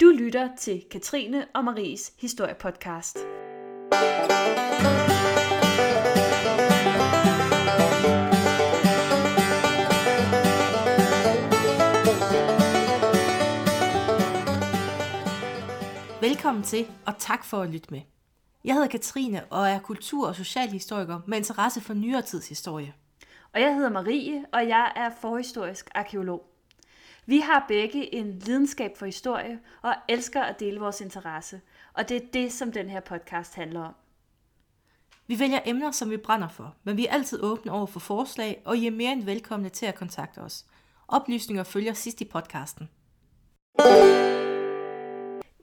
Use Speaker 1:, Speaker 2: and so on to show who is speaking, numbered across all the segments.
Speaker 1: Du lytter til Katrine og Maries historiepodcast.
Speaker 2: Velkommen til, og tak for at lytte med. Jeg hedder Katrine og er kultur- og socialhistoriker med interesse for nyere tids historie.
Speaker 1: Og jeg hedder Marie, og jeg er forhistorisk arkeolog. Vi har begge en lidenskab for historie og elsker at dele vores interesse, og det er det, som den her podcast handler om.
Speaker 2: Vi vælger emner, som vi brænder for, men vi er altid åbne over for forslag, og I er mere end velkomne til at kontakte os. Oplysninger følger sidst i podcasten.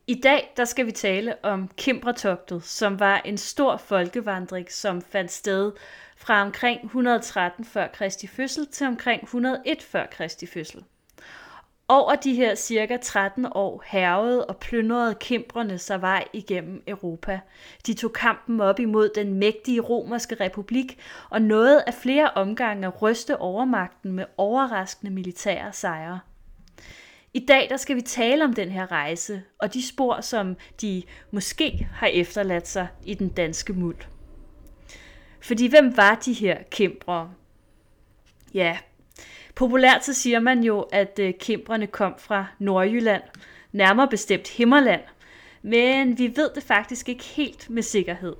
Speaker 1: I dag der skal vi tale om Kimbretogtet, som var en stor folkevandring, som fandt sted fra omkring 113 før Kristi fødsel til omkring 101 før Kristi fødsel. Over de her cirka 13 år hervede og plyndrede kimbrerne sig vej igennem Europa. De tog kampen op imod den mægtige romerske republik og nåede af flere omgange at ryste overmagten med overraskende militære sejre. I dag der skal vi tale om den her rejse og de spor, som de måske har efterladt sig i den danske muld. Fordi hvem var de her kæmpere? Ja, populært så siger man jo, at øh, kæmperne kom fra Nordjylland, nærmere bestemt Himmerland, men vi ved det faktisk ikke helt med sikkerhed.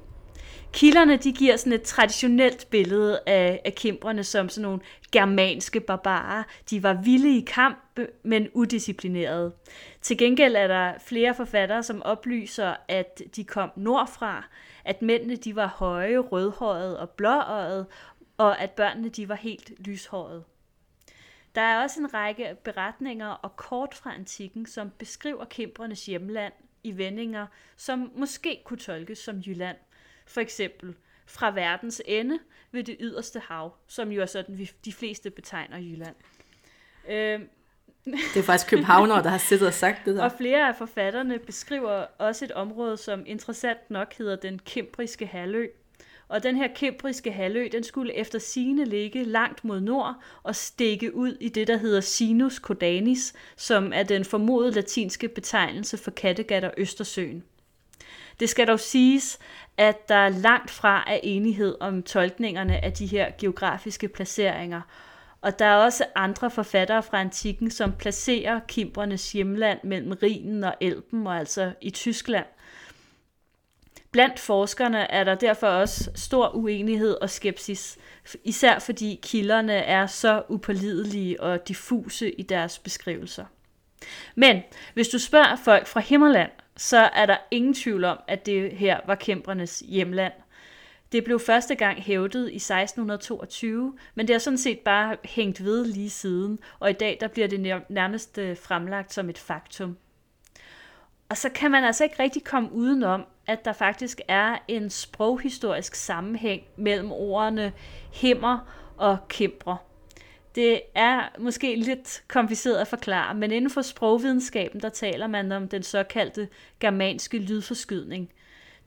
Speaker 1: Kilderne de giver sådan et traditionelt billede af, af kæmperne som sådan nogle germanske barbarer. De var vilde i kamp, men udisciplinerede. Til gengæld er der flere forfattere, som oplyser, at de kom nordfra, at mændene de var høje, rødhårede og blåøjet, og at børnene de var helt lyshårede. Der er også en række beretninger og kort fra antikken, som beskriver kimbrenes hjemland i vendinger, som måske kunne tolkes som Jylland. For eksempel fra verdens ende ved det yderste hav, som jo er sådan, vi de fleste betegner Jylland. Øh,
Speaker 2: Det er faktisk københavnere, der har siddet og sagt det der.
Speaker 1: og flere af forfatterne beskriver også et område, som interessant nok hedder den Kimbriske halvø. Og den her Kimbriske halvø, den skulle efter sine ligge langt mod nord og stikke ud i det, der hedder Sinus Codanis, som er den formodede latinske betegnelse for Kattegat og Østersøen. Det skal dog siges, at der langt fra er enighed om tolkningerne af de her geografiske placeringer, og der er også andre forfattere fra antikken, som placerer kimbrernes hjemland mellem Rhinen og Elben, og altså i Tyskland. Blandt forskerne er der derfor også stor uenighed og skepsis, især fordi kilderne er så upålidelige og diffuse i deres beskrivelser. Men hvis du spørger folk fra Himmerland, så er der ingen tvivl om, at det her var kæmpernes hjemland. Det blev første gang hævdet i 1622, men det har sådan set bare hængt ved lige siden, og i dag der bliver det nærmest øh, fremlagt som et faktum. Og så kan man altså ikke rigtig komme udenom, at der faktisk er en sproghistorisk sammenhæng mellem ordene himmer og kæmper. Det er måske lidt kompliceret at forklare, men inden for sprogvidenskaben, der taler man om den såkaldte germanske lydforskydning,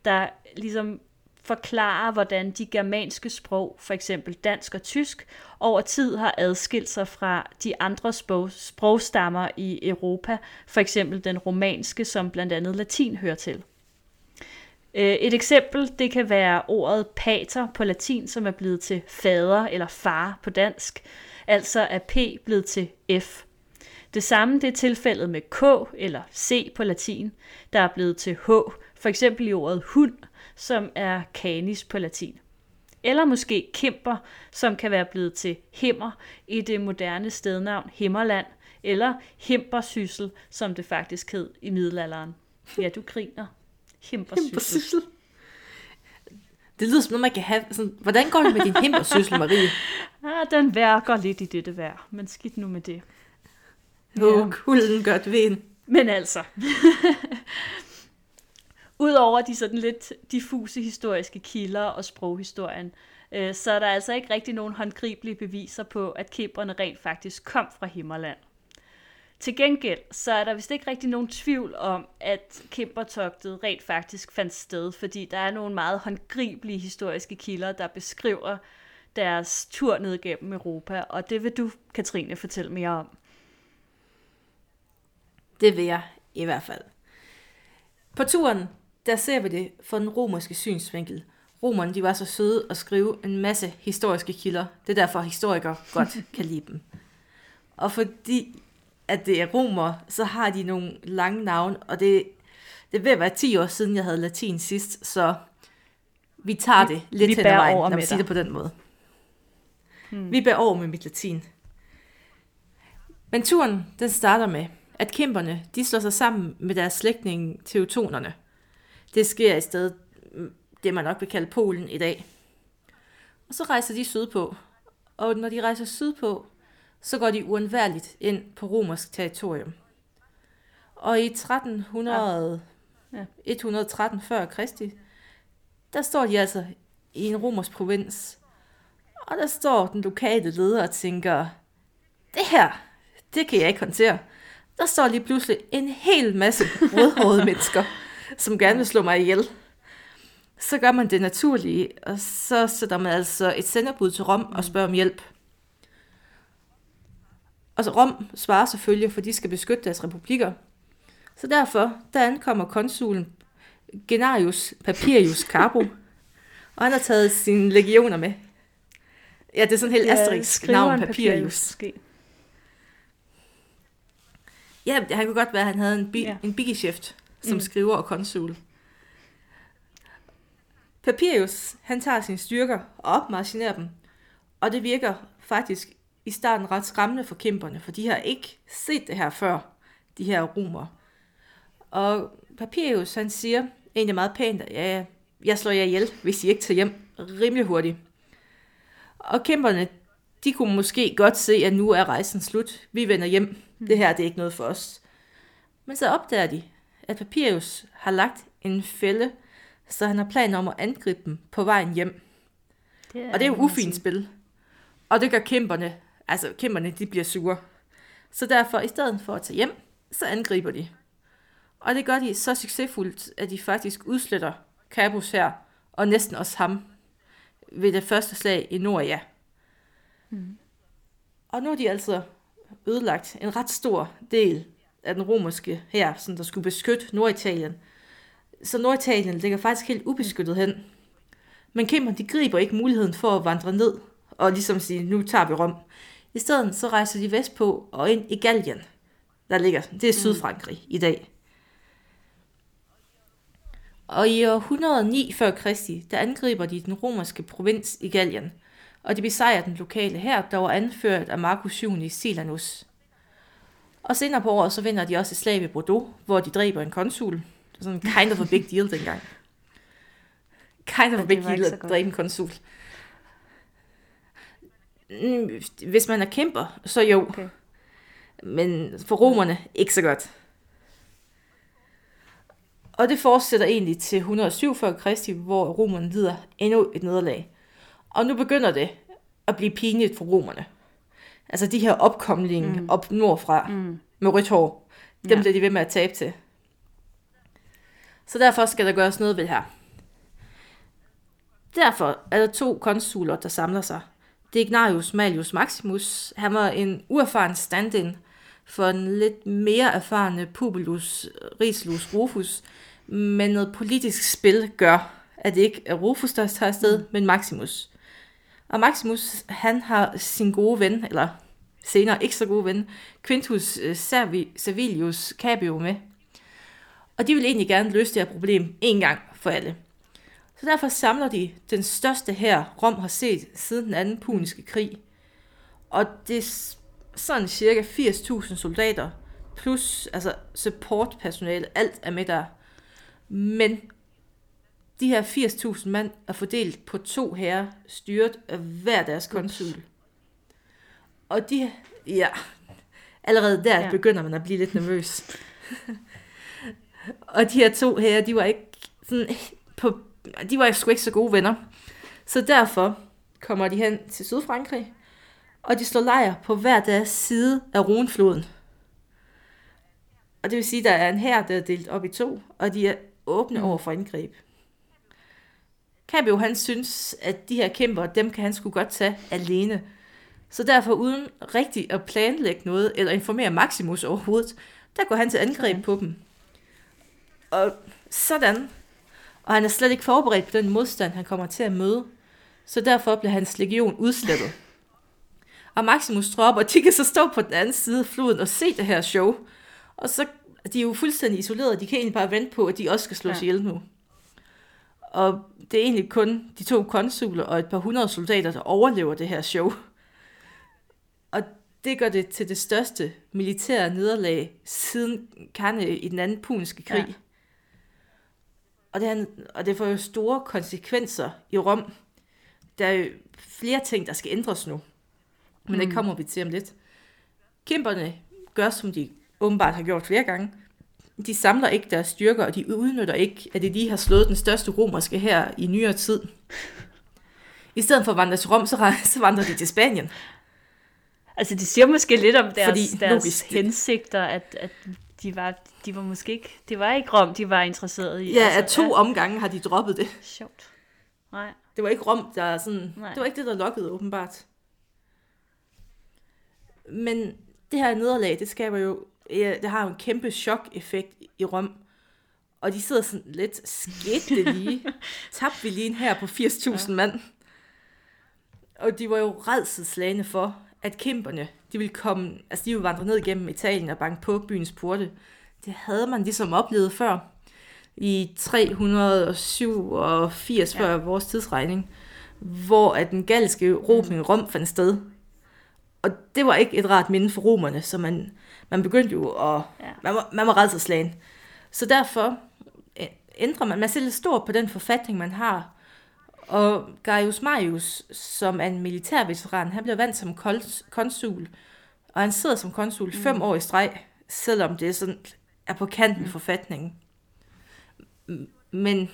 Speaker 1: der ligesom forklarer, hvordan de germanske sprog, for eksempel dansk og tysk, over tid har adskilt sig fra de andre sprog, sprogstammer i Europa, for eksempel den romanske, som blandt andet latin hører til. Øh, et eksempel, det kan være ordet pater på latin, som er blevet til fader eller far på dansk, altså er P blevet til F. Det samme det er tilfældet med K eller C på latin, der er blevet til H, for eksempel i ordet hund, som er canis på latin. Eller måske kimper, som kan være blevet til himmer i det moderne stednavn Himmerland, eller himpersyssel, som det faktisk hed i middelalderen. Ja, du griner. Himpersyssel.
Speaker 2: Det lyder som noget, man kan have. Sådan, hvordan går det med din himpersyssel, Marie?
Speaker 1: Ah, den værker lidt i dette vejr, men skidt nu med det.
Speaker 2: Åh, ja. kulden godt ved
Speaker 1: Men altså, Udover de sådan lidt diffuse historiske kilder og sproghistorien, øh, så er der altså ikke rigtig nogen håndgribelige beviser på, at kæbrene rent faktisk kom fra Himmerland. Til gengæld så er der vist ikke rigtig nogen tvivl om, at Kæmpertogtet rent faktisk fandt sted, fordi der er nogle meget håndgribelige historiske kilder, der beskriver deres tur ned gennem Europa, og det vil du, Katrine, fortælle mere om.
Speaker 2: Det vil jeg i hvert fald. På turen, der ser vi det fra den romerske synsvinkel. Romerne, de var så søde at skrive en masse historiske kilder. Det er derfor, historikere godt kan lide dem. Og fordi at det er romer, så har de nogle lange navne, og det, det vil være 10 år siden, jeg havde latin sidst, så vi tager det lidt
Speaker 1: vi
Speaker 2: hen ad vejen, når vi
Speaker 1: med
Speaker 2: siger det på den måde. Hmm. Vi bærer over med mit latin. Men turen, den starter med, at kæmperne, de slår sig sammen med deres slægtninge teutonerne. Det sker i stedet, mm, det man nok vil kalde Polen i dag. Og så rejser de sydpå. Og når de rejser sydpå, så går de uundværligt ind på romersk territorium. Og i 1300,
Speaker 1: Ja.
Speaker 2: 113 før Kristi, der står de altså i en romersk provins. Og der står den lokale leder og tænker, det her, det kan jeg ikke håndtere. Der står lige pludselig en hel masse rødhårede mennesker, som gerne vil slå mig ihjel. Så gør man det naturlige, og så sætter man altså et senderbud til Rom og spørger om hjælp. Og så Rom svarer selvfølgelig, for de skal beskytte deres republikker. Så derfor, der ankommer konsulen Genarius Papirius Carbo, og han har taget sine legioner med. Ja, det er sådan helt asterisk
Speaker 1: skriveren
Speaker 2: navn, Papirius. Ja, han kunne godt være, at han havde en, bi-
Speaker 1: Ja.
Speaker 2: ja. en bigicheft som
Speaker 1: mm.
Speaker 2: skriver og konsul. Papirius, han tager sine styrker og opmarchinerer dem, og det virker faktisk i starten ret skræmmende for kæmperne, for de har ikke set det her før, de her romer. Og Papirius, han siger egentlig meget pænt, at ja, jeg slår jer ihjel, hvis I ikke tager hjem rimelig hurtigt. Og kæmperne, de kunne måske godt se, at nu er rejsen slut. Vi vender hjem. Det her det er ikke noget for os. Men så opdager de, at Papirius har lagt en fælde, så han har planer om at angribe dem på vejen hjem.
Speaker 1: Det
Speaker 2: Og det er jo ufint spil. Og det gør kæmperne, altså kæmperne, de bliver sure. Så derfor, i stedet for at tage hjem, så angriber de. Og det gør de så succesfuldt, at de faktisk udsletter Cabus her, og næsten også ham, ved det første slag i Nordia.
Speaker 1: Mm.
Speaker 2: Og nu er de altså ødelagt en ret stor del af den romerske her, som der skulle beskytte Norditalien. Så Norditalien ligger faktisk helt ubeskyttet hen. Men kæmperne, de griber ikke muligheden for at vandre ned og ligesom sige, nu tager vi Rom. I stedet så rejser de vestpå og ind i Gallien, der ligger, det er Sydfrankrig i dag. Og i år 109 før Kristi, der angriber de den romerske provins i Gallien, og de besejrer den lokale her, der var anført af Marcus Junius Silanus. Og senere på året, så vinder de også et slag ved Bordeaux, hvor de dræber en konsul. Det sådan kind of a big deal dengang. Kind of a big deal at dræbe en konsul. Mm, Hvis man er kæmper, så jo.
Speaker 1: Okay.
Speaker 2: Men for romerne, ikke så godt. Og det fortsætter egentlig til 107 før Kristi, hvor romerne lider endnu et nederlag. Og nu begynder det at blive pinligt for romerne. Altså de her opkomlinge
Speaker 1: Mm.
Speaker 2: op nordfra
Speaker 1: Mm.
Speaker 2: med rødt hår, dem
Speaker 1: Ja.
Speaker 2: ja. bliver de ved med at tabe til. Så derfor skal der gøres noget ved det her. Derfor er der to konsuler, der samler sig. Det er Ignatius Malius Maximus. Han var en uerfaren stand-in for en lidt mere erfarne Publius Rislus Rufus, men noget politisk spil gør, at det ikke er Rufus, der tager afsted, mm. men Maximus. Og Maximus, han har sin gode ven, eller senere ikke så gode ven, Quintus øh, Servi, Servilius Capio med. Og de vil egentlig gerne løse det her problem en gang for alle. Så derfor samler de den største her Rom har set siden den anden puniske krig. Og det er sådan cirka 80.000 soldater, plus altså supportpersonale, alt er med der. Men de her 80.000 mand er fordelt på to herrer, styret af hver deres konsul. Og de, ja, allerede der
Speaker 1: ja.
Speaker 2: begynder man at blive lidt nervøs. og de her to herrer, de var ikke sådan på, de var sgu ikke så gode venner. Så derfor kommer de hen til Sydfrankrig, og de slår lejr på hver deres side af Rhonefloden. Og det vil sige, at der er en her, der er delt op i to, og de er åbne over for indgreb. Cabio, han synes, at de her kæmper, dem kan han sgu godt tage alene. Så derfor uden rigtig at planlægge noget, eller informere Maximus overhovedet, der går han til angreb på dem. Og sådan. Og han er slet ikke forberedt på den modstand, han kommer til at møde. Så derfor bliver hans legion udslettet. Og Maximus tropper, de kan så stå på den anden side af floden og se det her show. Og så de er jo fuldstændig isoleret, de kan egentlig bare vente på, at de også skal slås
Speaker 1: Ja.
Speaker 2: ihjel nu. Og det er egentlig kun de to konsuler og et par hundrede soldater, der overlever det her show. Og det gør det til det største militære nederlag siden Cannae i den anden puniske krig.
Speaker 1: Ja.
Speaker 2: Og, det, og det får jo store konsekvenser i Rom. Der er jo flere ting, der skal ændres nu. Men det kommer vi til om lidt. Kæmperne gør, som de åbenbart har gjort flere gange. De samler ikke deres styrker, og de udnytter ikke, at de lige har slået den største romerske her i nyere tid. I stedet for at vandre til Rom, så, så vandrer de til Spanien.
Speaker 1: Altså, det siger måske lidt om deres,
Speaker 2: Fordi,
Speaker 1: deres
Speaker 2: logisk,
Speaker 1: hensigter, at, at de var, de var måske ikke, det var ikke Rom, de var interesseret i.
Speaker 2: Ja,
Speaker 1: altså,
Speaker 2: af to omgange har de droppet det.
Speaker 1: Sjovt. Nej.
Speaker 2: Det var ikke Rom, der er sådan...
Speaker 1: Nej.
Speaker 2: Det var ikke det, der lokkede, åbenbart. Men det her nederlag, det skaber jo... Ja, det har jo en kæmpe chok-effekt i Rom. Og de sidder sådan lidt, skete det lige? Tabte vi lige her på 80.000 ja. mand? Og de var jo redselslagende for, at kæmperne, de ville komme, altså de ville vandre ned gennem Italien og banke på byens porte. Det havde man ligesom oplevet før i 387 ja. før vores tidsregning, hvor at den galske råbning i Rom fandt sted. Og det var ikke et rart minde for romerne, så man, man begyndte jo at...
Speaker 1: Ja.
Speaker 2: Man var, man var redselslagen. Så derfor ændrer man, man lidt stort på den forfatning, man har. Og Gaius Marius, som er en militærveteran, han bliver valgt som konsul, og han sidder som konsul mm. fem år i streg, selvom det er, sådan, er på kanten af forfatningen. Men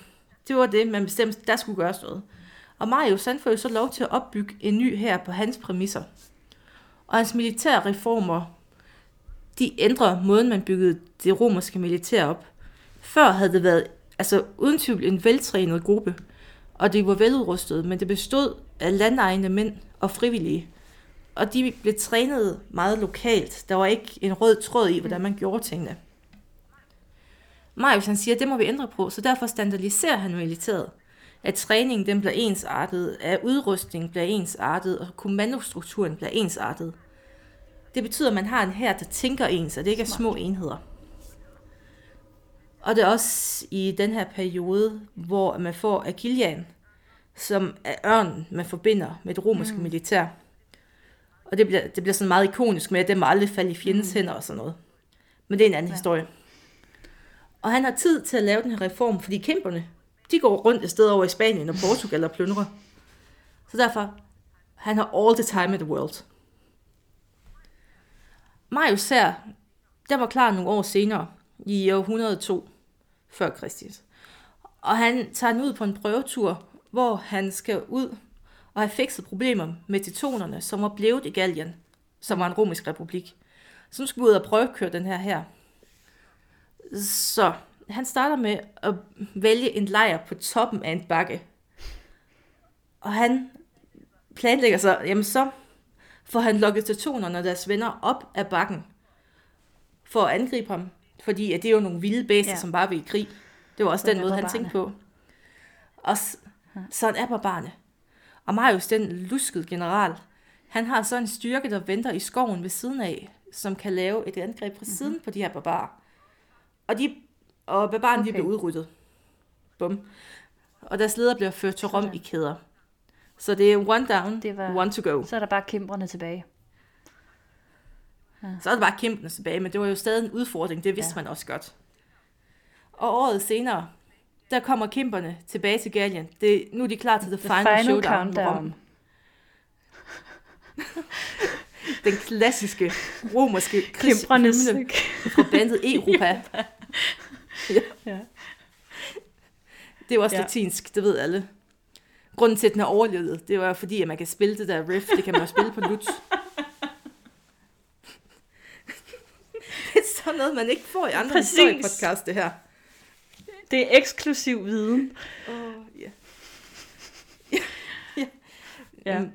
Speaker 2: det var det, man bestemte, der skulle gøres noget. Og Marius, han får jo så lov til at opbygge en ny her på hans præmisser. Og hans militære reformer, de ændrer måden, man byggede det romerske militær op. Før havde det været, altså uden tvivl, en veltrænet gruppe, og de var veludrustede, men det bestod af landegne mænd og frivillige. Og de blev trænet meget lokalt. Der var ikke en rød tråd i, hvordan man gjorde tingene. Marius han siger, at det må vi ændre på, så derfor standardiserer han militæret. At træningen den bliver ensartet, at udrustningen bliver ensartet, og kommandostrukturen bliver ensartet. Det betyder, at man har en her, der tænker ens, og det ikke er små enheder. Og det er også i den her periode, hvor man får Akilian, som er ørnen, man forbinder med det romerske mm. militær. Og det bliver, det bliver sådan meget ikonisk med, at det må aldrig falde i fjendens mm. hænder og sådan noget. Men det er en anden ja. historie. Og han har tid til at lave den her reform, fordi kæmperne, de går rundt et sted over i Spanien og Portugal og plyndrer. Så derfor, han har all the time in the world. Marius her, der var klar nogle år senere, i år 102 før Kristus. Og han tager den ud på en prøvetur, hvor han skal ud og have fikset problemer med titonerne, som var blevet i Gallien, som var en romisk republik. Så nu skal vi ud og prøve at køre den her her. Så han starter med at vælge en lejr på toppen af en bakke. Og han planlægger sig, jamen så får han lukket tetonerne og deres venner op af bakken for at angribe ham. Fordi at det er jo nogle vilde bæster,
Speaker 1: Ja.
Speaker 2: som bare vil i krig. Det var også
Speaker 1: Sådan
Speaker 2: den måde, han tænkte på. Og sådan er barbarerne. Og Marius, den luskede general, han har så en styrke, der venter i skoven ved siden af, som kan lave et angreb fra siden på de her barbarer. Og, de, og barbarerne okay. de bliver udryddet. Bum. Og deres leder bliver ført til Rom i kæder. Så det er one down,
Speaker 1: Det var-
Speaker 2: one to go.
Speaker 1: Så er der bare kæmperne tilbage.
Speaker 2: Så er det bare kæmpene tilbage, men det var jo stadig en udfordring, det vidste
Speaker 1: Ja.
Speaker 2: ja. man også godt. Og året senere, der kommer kæmperne tilbage til Gallien. Det, nu er de klar til the,
Speaker 1: The
Speaker 2: final,
Speaker 1: final
Speaker 2: showdown.
Speaker 1: countdown.
Speaker 2: Rom. Den klassiske romerske krigshymne fra bandet Europa. ja.
Speaker 1: Ja.
Speaker 2: Det er jo også
Speaker 1: Ja.
Speaker 2: ja. latinsk, det ved alle. Grunden til, at den har overlevet, det var fordi, at man kan spille det der riff. Det kan man jo spille på lut. det er sådan noget, man ikke får i andre historiepodcast, det her.
Speaker 1: Det er eksklusiv viden.
Speaker 2: Åh, ja.
Speaker 1: Ja,
Speaker 2: Mm,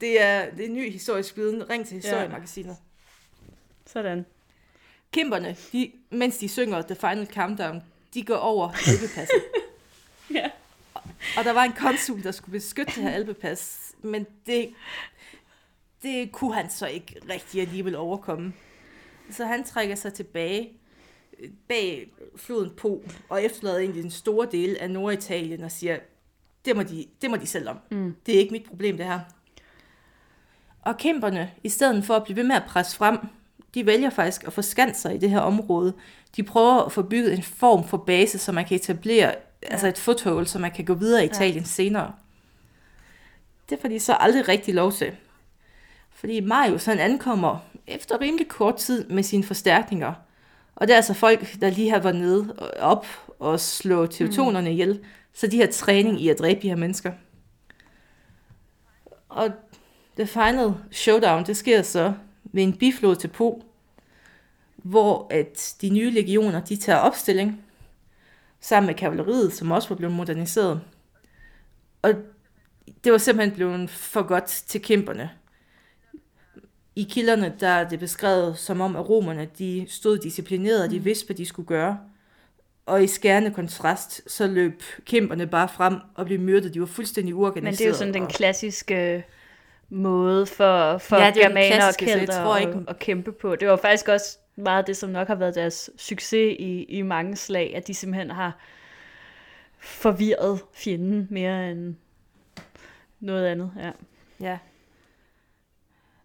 Speaker 2: Det er, det er ny historisk viden. Ring til Historiemagasinet.
Speaker 1: sådan.
Speaker 2: Kæmperne, de, mens de synger The Final Countdown, de går over alpepasset.
Speaker 1: Ja.
Speaker 2: Og der var en konsul, der skulle beskytte det her alpepas, men det, det kunne han så ikke rigtig alligevel overkomme. Så han trækker sig tilbage øh, bag floden Po, og efterlader egentlig en stor del af Norditalien og siger, det må de, det må de selv om.
Speaker 1: Mm.
Speaker 2: Det er ikke mit problem, det her. Og kæmperne, i stedet for at blive ved med at presse frem, de vælger faktisk at forskanse sig i det her område. De prøver at få bygget en form for base, så man kan etablere ja. altså et foothold, så man kan gå videre i Italien ja. senere. Det får de så aldrig rigtig lov til. Fordi Marius han ankommer efter rimelig kort tid med sine forstærkninger. Og det er altså folk, der lige har været nede og op og slå teutonerne ihjel, så de har træning i at dræbe de her mennesker. Og the final showdown, det sker så ved en biflod til Po, hvor at de nye legioner, de tager opstilling sammen med kavaleriet, som også var blevet moderniseret. Og det var simpelthen blevet for godt til kæmperne. I kilderne der er det beskrevet som om, at romerne de stod disciplineret, og de vidste, hvad de skulle gøre. Og i skærende kontrast, så løb kæmperne bare frem og blev myrdet. De var fuldstændig uorganiserede.
Speaker 1: Men det er jo sådan den klassiske måde for, for
Speaker 2: Ja, er
Speaker 1: germaner og kelter
Speaker 2: tror
Speaker 1: at,
Speaker 2: ikke-
Speaker 1: at kæmpe på. Det var faktisk også meget det, som nok har været deres succes i, i mange slag, at de simpelthen har forvirret fjenden mere end noget andet. Ja.
Speaker 2: Ja.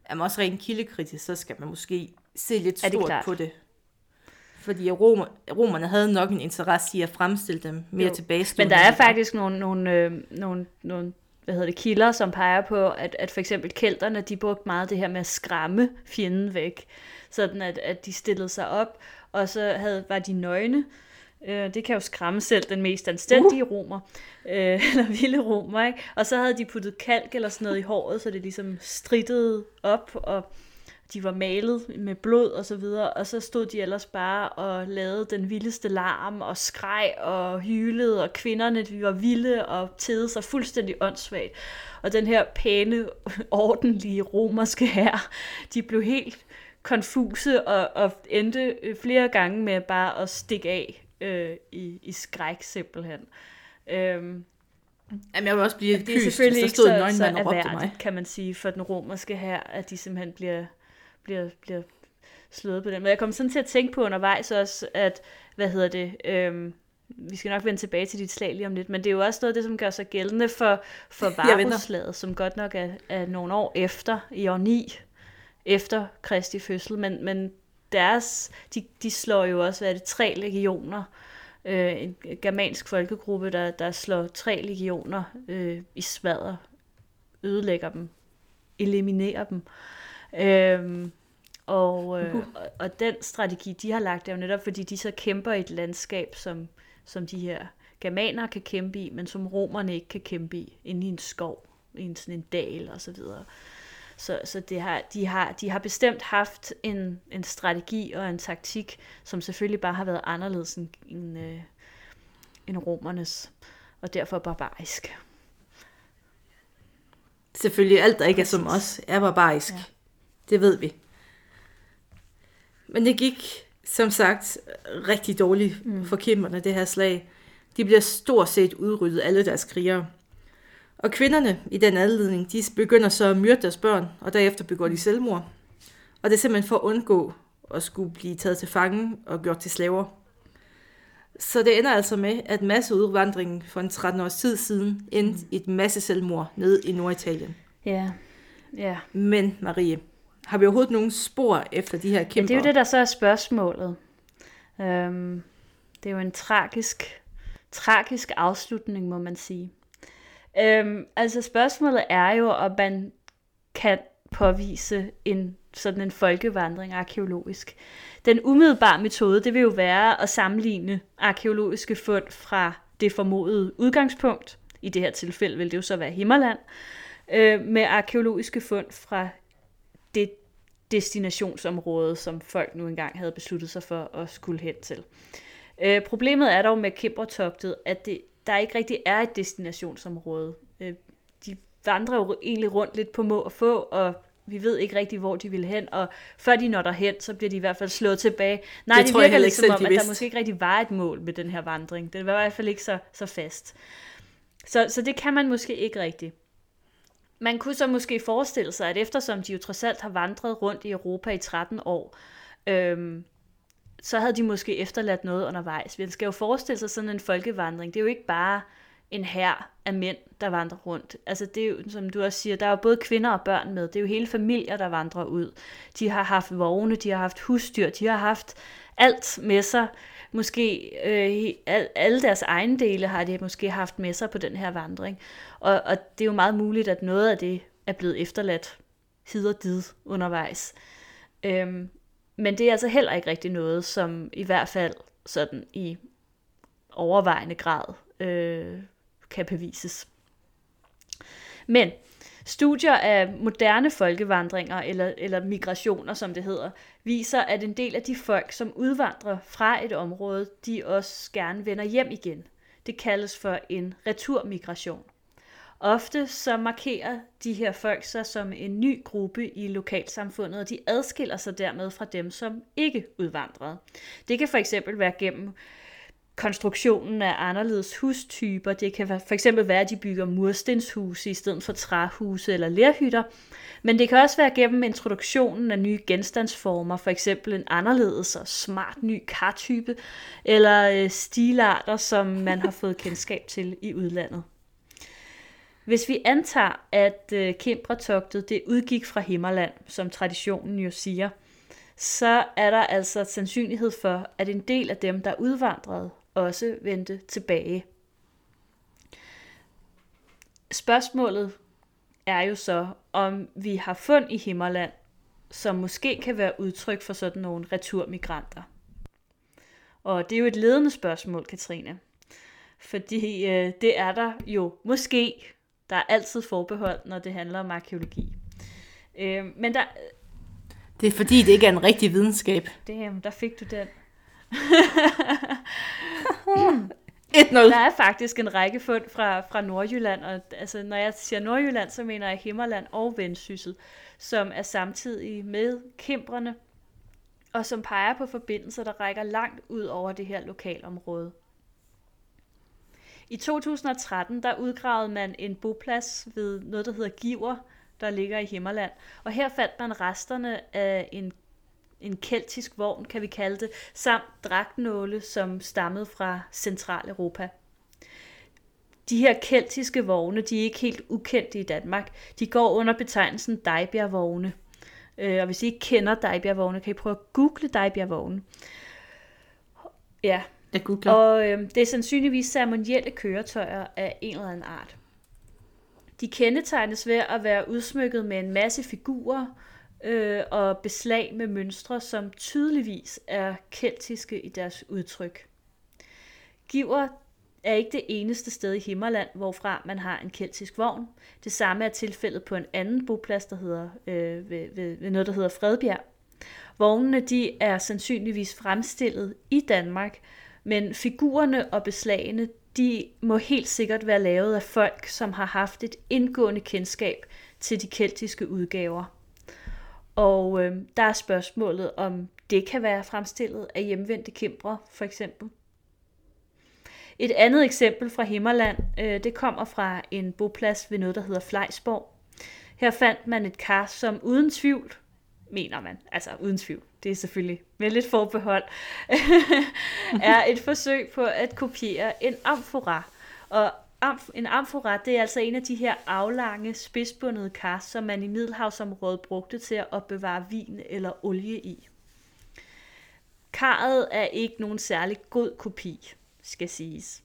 Speaker 2: Jamen også rent kildekritisk, så skal man måske se lidt
Speaker 1: Er det
Speaker 2: stort
Speaker 1: klart?
Speaker 2: på det. Fordi romer, romerne havde nok en interesse i at fremstille dem mere tilbagestående.
Speaker 1: Men der er faktisk nogle, nogle, øh, nogle, nogle hvad hedder det, kilder, som peger på, at, at for eksempel kelterne, de brugte meget det her med at skræmme fjenden væk. Sådan at, at de stillede sig op, og så havde, var de nøgne. Øh, det kan jo skræmme selv den mest anstændige uh. romer, øh, eller vilde romer, ikke? Og så havde de puttet kalk eller sådan noget i håret, så det ligesom strittede op, og de var malet med blod og så videre, og så stod de ellers bare og lavede den vildeste larm og skreg og hylede, og kvinderne de var vilde og tede sig fuldstændig åndssvagt. Og den her pæne, ordentlige romerske her, de blev helt konfuse og, og endte øh, flere gange med bare at stikke af øh, i, i skræk simpelthen. Øhm,
Speaker 2: Jamen, jeg vil også blive
Speaker 1: det
Speaker 2: kyst, hvis
Speaker 1: selvfølgelig
Speaker 2: der stod en
Speaker 1: så,
Speaker 2: nøgen
Speaker 1: så
Speaker 2: mand og råbte mig.
Speaker 1: kan man sige, for den romerske her, at de simpelthen bliver, bliver, bliver slået på den. Men jeg kom sådan til at tænke på undervejs også, at, hvad hedder det, øhm, vi skal nok vende tilbage til dit slag lige om lidt, men det er jo også noget af det, som gør sig gældende for, for. Varusslaget, som godt nok er, er nogle år efter, i år 9, efter Kristi fødsel, men, men deres, de, de slår jo også, hvad er det, tre legioner, øh, en germansk folkegruppe, der, der slår tre legioner øh, i smadder, ødelægger dem, eliminerer dem. Øhm, og, øh, og, og den strategi, de har lagt, er jo netop, fordi de så kæmper i et landskab, som, som de her germanere kan kæmpe i, men som romerne ikke kan kæmpe i, inde i en skov, i en, sådan en dal og så videre. Så, så det har, de, har, de har bestemt haft en, en strategi og en taktik, som selvfølgelig bare har været anderledes end, end, øh, end romernes, og derfor barbarisk.
Speaker 2: Selvfølgelig alt, der ikke er som os, er barbarisk.
Speaker 1: Ja.
Speaker 2: Det ved vi. Men det gik, som sagt, rigtig dårligt mm. for kæmperne, det her slag. De bliver stort set udryddet, alle deres krigere. Og kvinderne i den anledning, de begynder så at myrde deres børn, og derefter begår de selvmord. Og det er simpelthen for at undgå at skulle blive taget til fange og gjort til slaver. Så det ender altså med, at masseudvandringen for en 13 års tid siden endte i et masse selvmord nede i Norditalien.
Speaker 1: Ja, ja.
Speaker 2: Men Marie, har vi overhovedet nogen spor efter de her
Speaker 1: Ja,
Speaker 2: kæmper?
Speaker 1: det er jo det, der så er spørgsmålet. Øhm, det er jo en tragisk, tragisk afslutning, må man sige. Øhm, altså spørgsmålet er jo, om man kan påvise en sådan en folkevandring arkeologisk. Den umiddelbare metode, det vil jo være at sammenligne arkeologiske fund fra det formodede udgangspunkt, i det her tilfælde vil det jo så være Himmerland, øh, med arkeologiske fund fra det destinationsområde, som folk nu engang havde besluttet sig for at skulle hen til. Øh, problemet er dog med Kimbertogtet, at det, der ikke rigtig er et destinationsområde. Øh, de vandrer jo egentlig rundt lidt på må og få, og vi ved ikke rigtig, hvor de vil hen, og før de når derhen, så bliver de i hvert fald slået tilbage. Nej,
Speaker 2: Det
Speaker 1: det,
Speaker 2: tror jeg
Speaker 1: virker
Speaker 2: heller
Speaker 1: lidt
Speaker 2: ikke
Speaker 1: som om,
Speaker 2: de
Speaker 1: at der måske ikke rigtig var et mål med den her vandring. Det var i hvert fald ikke så, så fast. Så, så det kan man måske ikke rigtigt. Man kunne så måske forestille sig, at eftersom de jo trods alt har vandret rundt i Europa i 13 år, øhm, så havde de måske efterladt noget undervejs. Man skal jo forestille sig sådan en folkevandring. Det er jo ikke bare en hær af mænd, der vandrer rundt. Altså det er jo, som du også siger, der er jo både kvinder og børn med. Det er jo hele familier, der vandrer ud. De har haft vogne, de har haft husdyr, de har haft alt med sig. Måske øh, al, alle deres ejendele har de måske haft med sig på den her vandring. Og, og det er jo meget muligt, at noget af det er blevet efterladt hid og did undervejs. Øhm, men det er altså heller ikke rigtig noget, som i hvert fald sådan i overvejende grad øh, kan bevises. Men studier af moderne folkevandringer, eller, eller migrationer, som det hedder, viser, at en del af de folk, som udvandrer fra et område, de også gerne vender hjem igen. Det kaldes for en returmigration. Ofte så markerer de her folk sig som en ny gruppe i lokalsamfundet, og de adskiller sig dermed fra dem, som ikke udvandrede. Det kan for eksempel være gennem konstruktionen af anderledes hustyper. Det kan for eksempel være, at de bygger murstenshuse i stedet for træhuse eller lerhytter. Men det kan også være gennem introduktionen af nye genstandsformer, for eksempel en anderledes og smart ny kartype, eller øh, stilarter, som man har fået kendskab til i udlandet. Hvis vi antager, at øh, Kimbratogtet det udgik fra Himmerland, som traditionen jo siger, så er der altså sandsynlighed for, at en del af dem, der udvandrede, også vendte tilbage. Spørgsmålet er jo så, om vi har fund i Himmerland, som måske kan være udtryk for sådan nogle returmigranter. Og det er jo et ledende spørgsmål, Katrine. Fordi øh, det er der jo måske. Der er altid forbehold, når det handler om arkeologi. Øh, men der,
Speaker 2: Det er fordi, det ikke er en rigtig videnskab.
Speaker 1: damn, der fik du den.
Speaker 2: 1-0.
Speaker 1: Der er faktisk en række fund fra, fra Nordjylland, og altså, når jeg siger Nordjylland, så mener jeg Himmerland og Vendsyssel, som er samtidig med Kimbrerne, og som peger på forbindelser, der rækker langt ud over det her lokalområde. I 2013 der udgravede man en boplads ved noget, der hedder Giver, der ligger i Himmerland, og her fandt man resterne af en en keltisk vogn, kan vi kalde det, samt dragtnåle, som stammede fra Centraleuropa. De her keltiske vogne, de er ikke helt ukendte i Danmark. De går under betegnelsen Dejbjergvogne. Øh, og hvis I ikke kender Dejbjergvogne, kan I prøve at google Dejbjergvogne. Ja,
Speaker 2: jeg googler.
Speaker 1: og øh, det er sandsynligvis ceremonielle køretøjer af en eller anden art. De kendetegnes ved at være udsmykket med en masse figurer øh, og beslag med mønstre, som tydeligvis er keltiske i deres udtryk. Giver er ikke det eneste sted i Himmerland, hvorfra man har en keltisk vogn. Det samme er tilfældet på en anden boplads, der hedder, øh, ved, ved, ved noget, der hedder Fredbjerg. Vognene de er sandsynligvis fremstillet i Danmark, men figurerne og beslagene de må helt sikkert være lavet af folk, som har haft et indgående kendskab til de keltiske udgaver. Og øh, der er spørgsmålet, om det kan være fremstillet af hjemvendte kæmper, for eksempel. Et andet eksempel fra Himmerland, øh, det kommer fra en boplads ved noget, der hedder Flejsborg. Her fandt man et kar, som uden tvivl, mener man, altså uden tvivl, det er selvfølgelig med lidt forbehold, er et forsøg på at kopiere en amfora. Og en amfora, det er altså en af de her aflange, spidsbundede kar, som man i Middelhavsområdet brugte til at opbevare vin eller olie i. Karret er ikke nogen særlig god kopi, skal siges.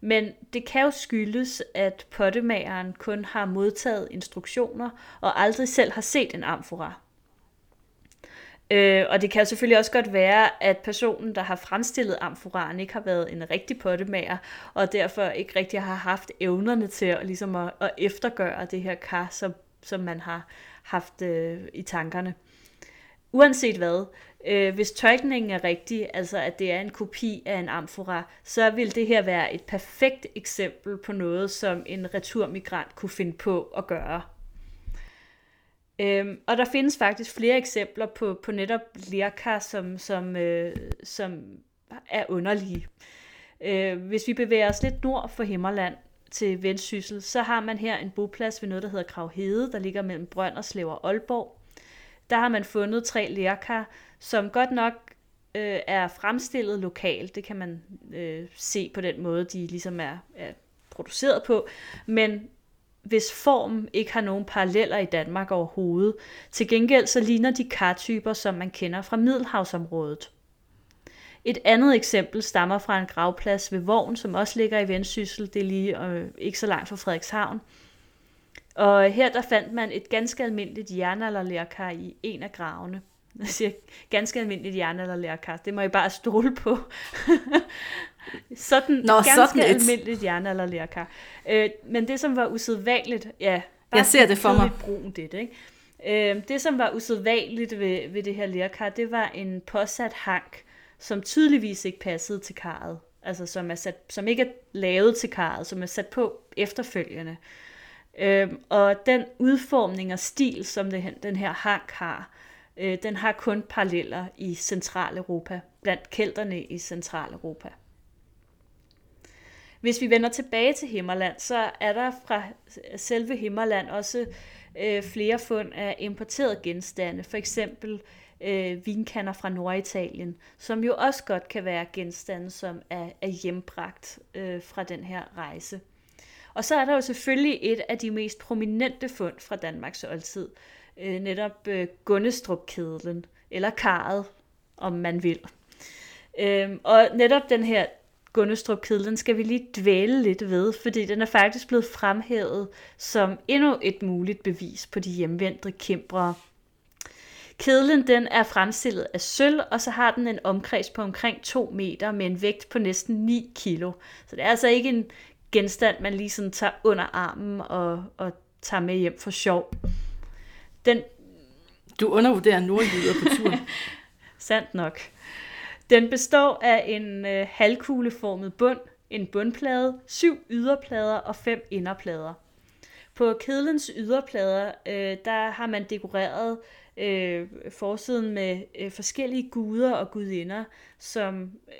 Speaker 1: Men det kan jo skyldes, at pottemageren kun har modtaget instruktioner og aldrig selv har set en amfora. Øh, og det kan selvfølgelig også godt være, at personen, der har fremstillet amforaen, ikke har været en rigtig pottemager, og derfor ikke rigtig har haft evnerne til at, ligesom at, at eftergøre det her kar, som, som man har haft øh, i tankerne. Uanset hvad, øh, hvis tolkningen er rigtig, altså at det er en kopi af en amfora, så vil det her være et perfekt eksempel på noget, som en returmigrant kunne finde på at gøre. Øhm, og der findes faktisk flere eksempler på, på netop lirkar, som, som, øh, som er underlige. Øh, hvis vi bevæger os lidt nord for Himmerland til Vendsyssel, så har man her en boplads ved noget, der hedder Kravhede, der ligger mellem Brønderslev og Aalborg. Der har man fundet tre lærkar, som godt nok øh, er fremstillet lokalt. Det kan man øh, se på den måde, de ligesom er, er produceret på. Men hvis form ikke har nogen paralleller i Danmark overhovedet. Til gengæld så ligner de kartyper, som man kender fra Middelhavsområdet. Et andet eksempel stammer fra en gravplads ved Vogn, som også ligger i Vendsyssel. Det er lige øh, ikke så langt fra Frederikshavn. Og her der fandt man et ganske almindeligt jernalderlærkar i en af gravene. Jeg siger ganske almindeligt jernalderlærkar. Det må I bare stole på. sådan Nå, ganske sådan almindeligt jernalderlærkar. Øh, men det, som var usædvanligt, ja,
Speaker 2: bare jeg ser det for mig.
Speaker 1: Brun det, ikke? Øh, det, som var usædvanligt ved, ved det her lærkar, det var en påsat hank, som tydeligvis ikke passede til karret. Altså som, er sat, som ikke er lavet til karret, som er sat på efterfølgende. Øhm, og den udformning og stil, som det, den her hank har, øh, den har kun paralleller i Centraleuropa, blandt kælderne i Centraleuropa. Hvis vi vender tilbage til Himmerland, så er der fra selve Himmerland også øh, flere fund af importerede genstande, for eksempel øh, vinkander fra Norditalien, som jo også godt kan være genstande, som er, er hjembragt øh, fra den her rejse. Og så er der jo selvfølgelig et af de mest prominente fund fra Danmarks oldtid, øh, netop øh, Gunnestrup-kedlen, eller karret, om man vil. Øhm, og netop den her Gunnestrup-kedlen skal vi lige dvæle lidt ved, fordi den er faktisk blevet fremhævet som endnu et muligt bevis på de hjemvendte kæmprere. Kedlen den er fremstillet af sølv, og så har den en omkreds på omkring 2 meter med en vægt på næsten 9 kilo. Så det er altså ikke en genstand, man lige sådan tager under armen og, og tager med hjem for sjov. Den...
Speaker 2: Du undervurderer nordjyder på turen.
Speaker 1: Sandt nok. Den består af en øh, halvkugleformet bund, en bundplade, syv yderplader og fem inderplader. På kedlens yderplader, øh, der har man dekoreret øh, forsiden med øh, forskellige guder og gudinder, som øh,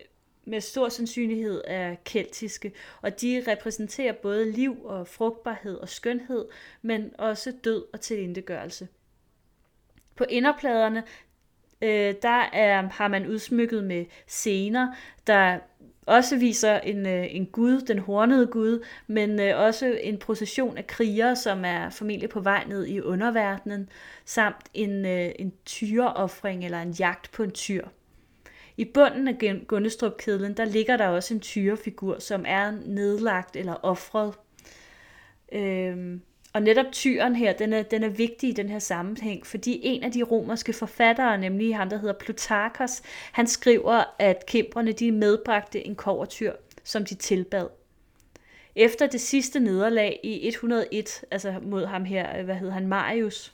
Speaker 1: med stor sandsynlighed er keltiske, og de repræsenterer både liv og frugtbarhed og skønhed, men også død og tilindegørelse. På inderpladerne, øh, der er, har man udsmykket med scener, der også viser en, øh, en gud, den hornede gud, men øh, også en procession af krigere, som er formentlig på vej ned i underverdenen, samt en, øh, en tyreoffring eller en jagt på en tyr. I bunden af Gunnestrup-kedlen, der ligger der også en tyrefigur, som er nedlagt eller offret. Øhm, og netop tyren her, den er, den er vigtig i den her sammenhæng, fordi en af de romerske forfattere, nemlig ham, der hedder Plutarkos, han skriver, at kæmperne de medbragte en kovertyr, som de tilbad. Efter det sidste nederlag i 101, altså mod ham her, hvad hedder han, Marius,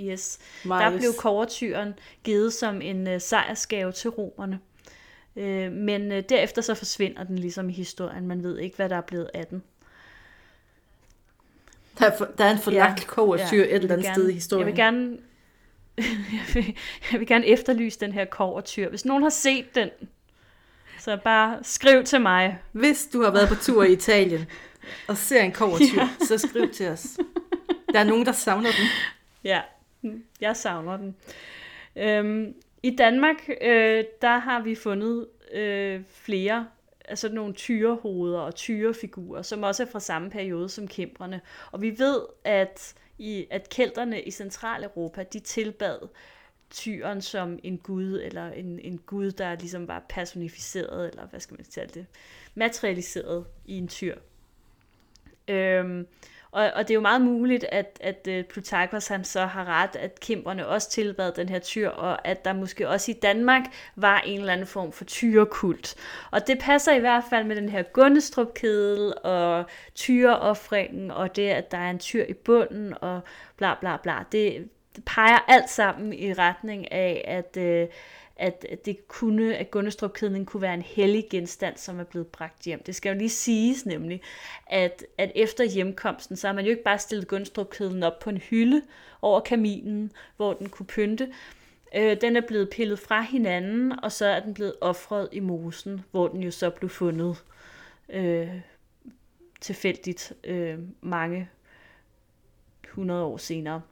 Speaker 1: Yes. Marius. Der blev kovertyren givet som en uh, sejrsgave til romerne. Uh, men uh, derefter så forsvinder den ligesom i historien. Man ved ikke, hvad der er blevet af den.
Speaker 2: Der er, for, der er en forlagt ja, kovertyr ja, et eller andet gerne, sted i historien.
Speaker 1: Jeg vil gerne jeg vil, jeg vil gerne efterlyse den her kovertyr. Hvis nogen har set den, så bare skriv til mig.
Speaker 2: Hvis du har været på tur i Italien og ser en kovertyr, ja. så skriv til os. Der er nogen, der savner den.
Speaker 1: Ja, jeg savner den. Øhm, I Danmark, øh, der har vi fundet øh, flere altså nogle tyrehoveder og tyrefigurer, som også er fra samme periode som kæmperne. Og vi ved, at, i, at kælderne i Centraleuropa, de tilbad tyren som en gud, eller en, en gud, der ligesom var personificeret, eller hvad skal man sige det, materialiseret i en tyr. Øhm, og, og det er jo meget muligt, at, at øh, uh, Plutarkos han så har ret, at kæmperne også tilbad den her tyr, og at der måske også i Danmark var en eller anden form for tyrekult. Og det passer i hvert fald med den her Gunnestrup-kedel og tyreoffringen, og det, at der er en tyr i bunden, og bla bla bla. Det, det peger alt sammen i retning af, at, øh, at det kunne, at gunnestrup kunne være en hellig genstand, som er blevet bragt hjem. Det skal jo lige siges nemlig, at, at efter hjemkomsten, så har man jo ikke bare stillet gunnestrup op på en hylde over kaminen, hvor den kunne pynte. Øh, den er blevet pillet fra hinanden, og så er den blevet offret i mosen, hvor den jo så blev fundet øh, tilfældigt øh, mange 100 år senere.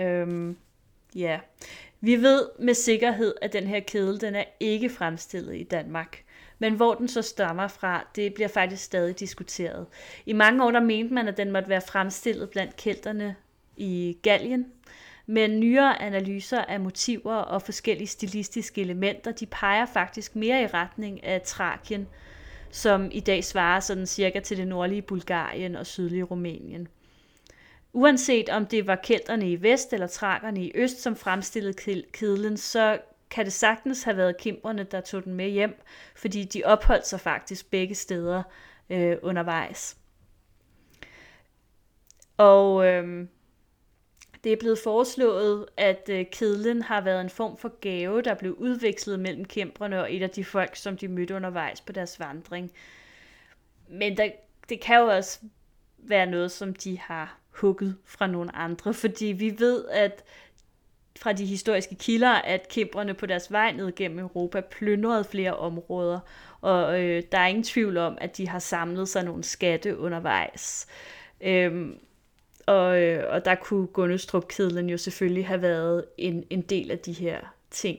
Speaker 1: Øhm, ja, vi ved med sikkerhed, at den her kedel, den er ikke fremstillet i Danmark. Men hvor den så stammer fra, det bliver faktisk stadig diskuteret. I mange år der mente man, at den måtte være fremstillet blandt kelterne i Gallien. Men nyere analyser af motiver og forskellige stilistiske elementer, de peger faktisk mere i retning af Trakien, som i dag svarer sådan cirka til det nordlige Bulgarien og sydlige Rumænien. Uanset om det var kelterne i vest eller trakerne i øst, som fremstillede kedlen, så kan det sagtens have været kimberne, der tog den med hjem, fordi de opholdt sig faktisk begge steder øh, undervejs. Og øh, det er blevet foreslået, at øh, kedlen har været en form for gave, der blev udvekslet mellem kæmperne og et af de folk, som de mødte undervejs på deres vandring. Men der, det kan jo også være noget, som de har hugget fra nogle andre, fordi vi ved, at fra de historiske kilder, at kæmperne på deres vej ned gennem Europa plyndrede flere områder, og øh, der er ingen tvivl om, at de har samlet sig nogle skatte undervejs. Øhm, og, øh, og der kunne Gunnestrup-kedlen jo selvfølgelig have været en, en del af de her ting.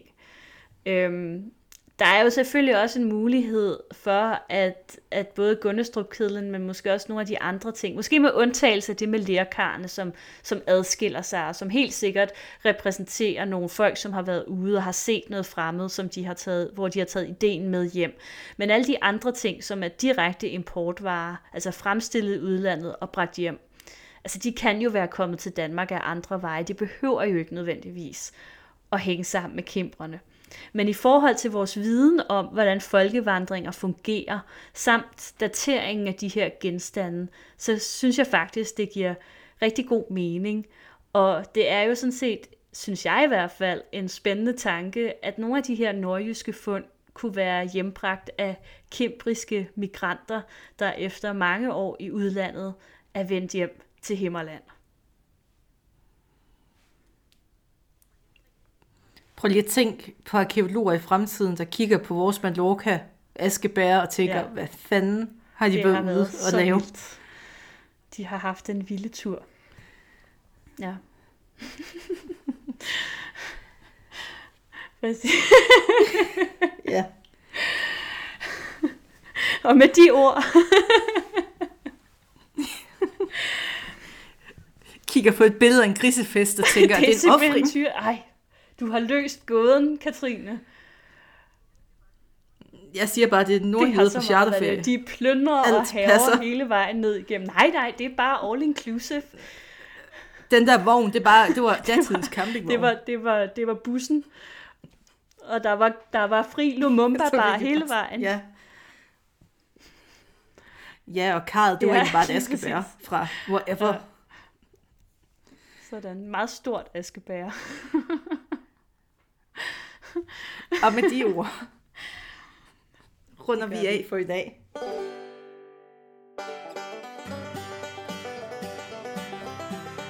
Speaker 1: Øhm, der er jo selvfølgelig også en mulighed for, at, at både Gunnestrup-kedlen, men måske også nogle af de andre ting, måske med undtagelse af det med lærkarne, som, som adskiller sig, og som helt sikkert repræsenterer nogle folk, som har været ude og har set noget fremmed, som de har taget, hvor de har taget ideen med hjem. Men alle de andre ting, som er direkte importvarer, altså fremstillet i udlandet og bragt hjem, altså de kan jo være kommet til Danmark af andre veje. De behøver jo ikke nødvendigvis at hænge sammen med kimbrene. Men i forhold til vores viden om, hvordan folkevandringer fungerer, samt dateringen af de her genstande, så synes jeg faktisk, det giver rigtig god mening. Og det er jo sådan set, synes jeg i hvert fald, en spændende tanke, at nogle af de her nordjyske fund kunne være hjembragt af kembriske migranter, der efter mange år i udlandet er vendt hjem til Himmerland.
Speaker 2: Prøv lige at tænke på arkeologer i fremtiden, der kigger på vores Mallorca, Askebær og tænker, ja. hvad fanden har de været ude og lave? Vildt.
Speaker 1: De har haft en vilde tur. Ja.
Speaker 2: ja.
Speaker 1: Og med de ord.
Speaker 2: Kigger på et billede af en grisefest og tænker, det er, det er en offring.
Speaker 1: Ej, du har løst gåden, Katrine.
Speaker 2: Jeg siger bare, det er nordjyde på charterferie.
Speaker 1: De plønder og haver hele vejen ned igennem. Nej, nej, det er bare all inclusive.
Speaker 2: Den der vogn, det, bare, det var datidens campingvogn.
Speaker 1: det, var, det, var, det var bussen. Og der var, der var fri Lumumba bare hele vejen.
Speaker 2: Ja. Ja, og Karl, det var ja, egentlig bare et askebær fra whatever. Ja.
Speaker 1: Sådan, meget stort askebær.
Speaker 2: Og med de ord runder vi af for i dag.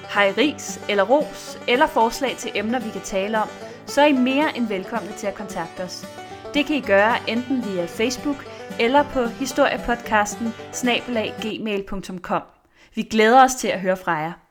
Speaker 1: Har I ris eller ros eller forslag til emner, vi kan tale om, så er I mere end velkomne til at kontakte os. Det kan I gøre enten via Facebook eller på historiepodcasten snabelaggmail.com. Vi glæder os til at høre fra jer.